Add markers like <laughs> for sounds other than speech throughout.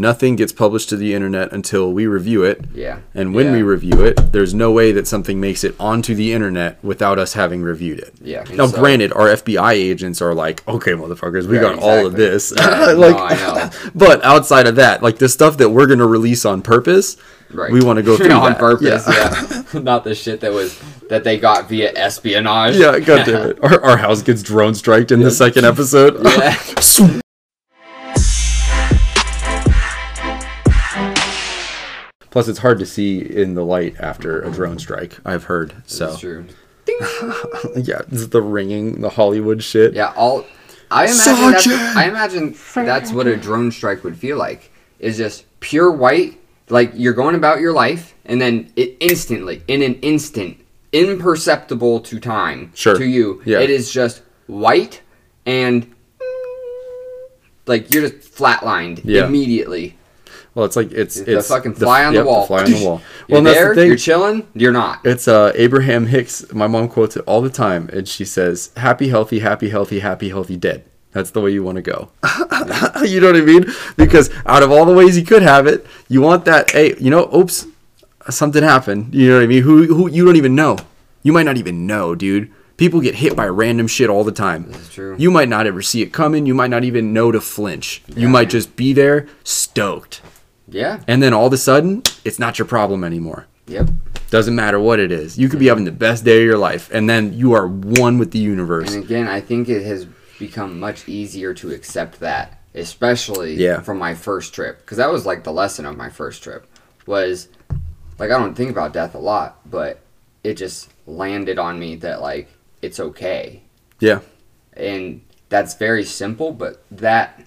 nothing gets published to the internet until we review it. Yeah. And when Yeah. we review it, there's no way that something makes it onto the internet without us having reviewed it. Yeah, Now, so- granted, our FBI agents are like, okay, motherfuckers, we got all of this. <clears throat> <laughs> Like, no, I know. <laughs> but outside of that, like the stuff that we're gonna release on purpose, Right. we want to go <laughs> through on that. purpose. Yeah. Yeah. Not the shit that was that they got via espionage. Yeah, god damn it. Our, our house gets drone striked in the second episode. Yeah. Plus, it's hard to see in the light after a drone strike. I've heard. So That's true. <laughs> yeah, this is the ringing, the Hollywood shit. Yeah, all I imagine that's, Sergeant! I imagine that's what a drone strike would feel like. Is just pure white, like you're going about your life, and then it instantly, in an instant, imperceptible to time, Sure. to you, Yeah. it is just white and like you're just flatlined Yeah. immediately. Well, it's like it's The it's fucking fly on the yep, wall. fly on the <laughs> wall. You're well, and that's there, the thing. you're chilling, you're not. It's uh Abraham Hicks. My mom quotes it all the time, and she says, "Happy, healthy, happy, healthy, happy, healthy, dead." That's the way you want to go. <laughs> you know what I mean? Because out of all the ways you could have it, you want that. Hey, you know, oops, something happened. You know what I mean? Who who you don't even know. You might not even know, dude. People get hit by random shit all the time. That's true. You might not ever see it coming. You might not even know to flinch. You might just be there, stoked, Yeah. and then all of a sudden, it's not your problem anymore. Yep. Doesn't matter what it is. You could be having the best day of your life, and then you are one with the universe. And again, I think it has become much easier to accept that, especially Yeah. from my first trip, because that was like the lesson of my first trip was like I don't think about death a lot, but it just landed on me that like it's okay, Yeah, and that's very simple, but that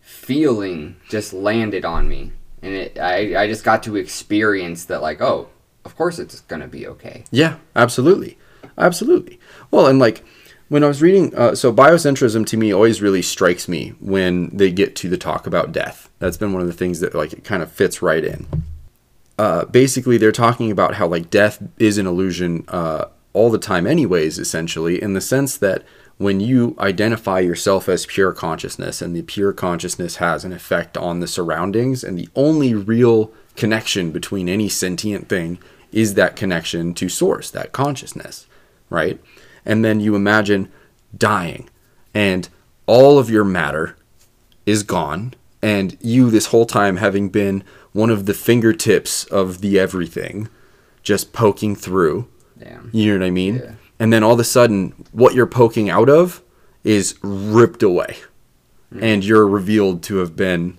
feeling just landed on me, and it I I just got to experience that like oh, of course it's gonna be okay. yeah, absolutely, absolutely. Well, and like when I was reading, uh, so biocentrism to me always really strikes me when they get to the talk about death. That's been one of the things that like it kind of fits right in. Uh, basically, they're talking about how like death is an illusion uh, all the time, anyways. Essentially, in the sense that when you identify yourself as pure consciousness, and the pure consciousness has an effect on the surroundings, and the only real connection between any sentient thing is that connection to source, that consciousness, right? And then you imagine dying, and all of your matter is gone and you this whole time having been one of the fingertips of the everything just poking through Damn. you know what i mean Yeah. And then all of a sudden what you're poking out of is ripped away and you're revealed to have been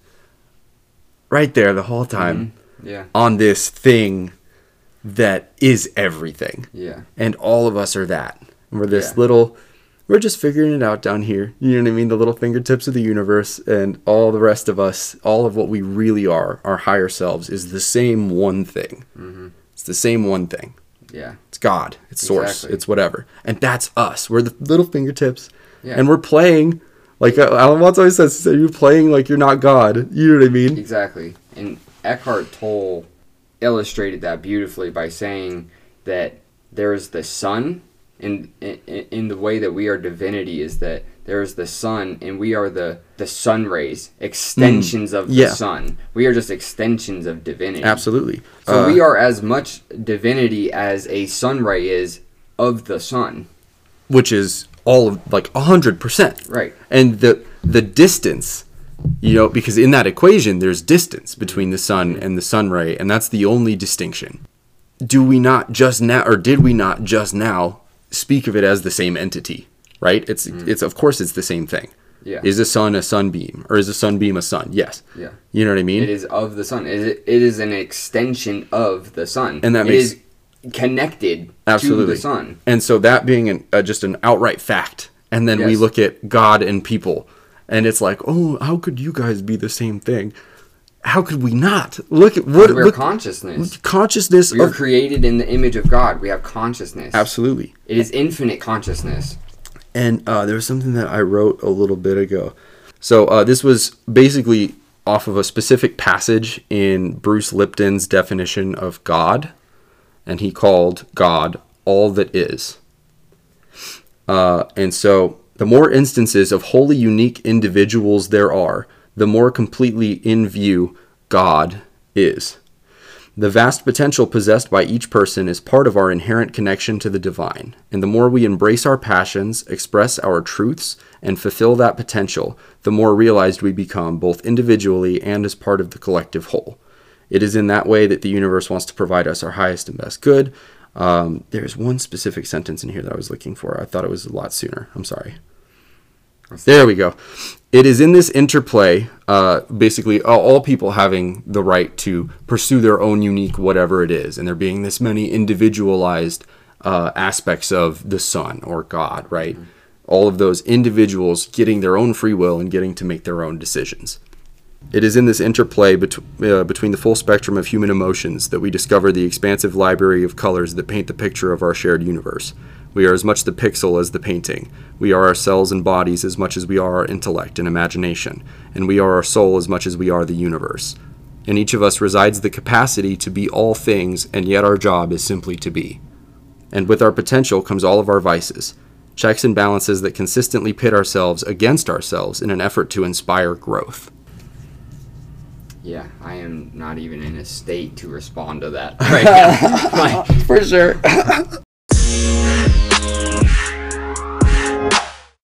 right there the whole time Yeah. on this thing that is everything Yeah. and all of us are that. We're this Yeah. little, we're just figuring it out down here. You know what I mean? The little fingertips of the universe, and all the rest of us, all of what we really are, our higher selves, is the same one thing. Mm-hmm. It's the same one thing. Yeah. God. It's Source. Exactly. It's whatever. And that's us. We're the little fingertips, Yeah. and we're playing. Like uh, Alan Watts always says, so you're playing like you're not God. You know what I mean? Exactly. And Eckhart Tolle illustrated that beautifully by saying that there's the sun in, in in the way that we are divinity is that there is the sun and we are the the sun rays extensions of the Mm. yeah. sun we are just extensions of divinity Absolutely. so Uh, we are as much divinity as a sun ray is of the sun which is all of like a hundred percent. right and the the distance you know because in that equation there's distance between the sun and the sun ray and that's the only distinction do we not just now or did we not just now speak of it as the same entity right it's it's of course it's the same thing Yeah. is the sun a sunbeam or is a sunbeam a sun yes Yeah. you know what i mean It is of the sun. It is, it is an extension of the sun. And that It makes- is connected Absolutely. to the sun. And so that being an, uh, just an outright fact, and then we look at God and people, and it's like, oh, how could you guys be the same thing? How could we not? Look at what We're look, consciousness. consciousness We are of created in the image of God. We have consciousness. absolutely. It is infinite consciousness. And uh, there was something that I wrote a little bit ago. So uh, this was basically off of a specific passage in Bruce Lipton's definition of God, and he called God all that is. Uh, and so the more instances of wholly unique individuals there are, the more completely in view God is. The vast potential possessed by each person is part of our inherent connection to the divine, and the more we embrace our passions, express our truths, and fulfill that potential, the more realized we become, both individually and as part of the collective whole. It is in that way that the universe wants to provide us our highest and best good. Um, there's one specific sentence in here that I was looking for. I thought it was a lot sooner. I'm sorry. There we go. It is in this interplay, uh, basically, all, people having the right to pursue their own unique whatever it is, and there being this many individualized uh, aspects of the Son or God, right? All of those individuals getting their own free will and getting to make their own decisions. It is in this interplay bet- uh, between the full spectrum of human emotions that we discover the expansive library of colors that paint the picture of our shared universe. We are as much the pixel as the painting. We are our cells and bodies as much as we are our intellect and imagination, and we are our soul as much as we are the universe. In each of us resides the capacity to be all things, and yet our job is simply to be. And with our potential comes all of our vices, checks and balances that consistently pit ourselves against ourselves in an effort to inspire growth. Yeah, I am not even in a state to respond to that <laughs> right now. <laughs> Like, For sure. <laughs>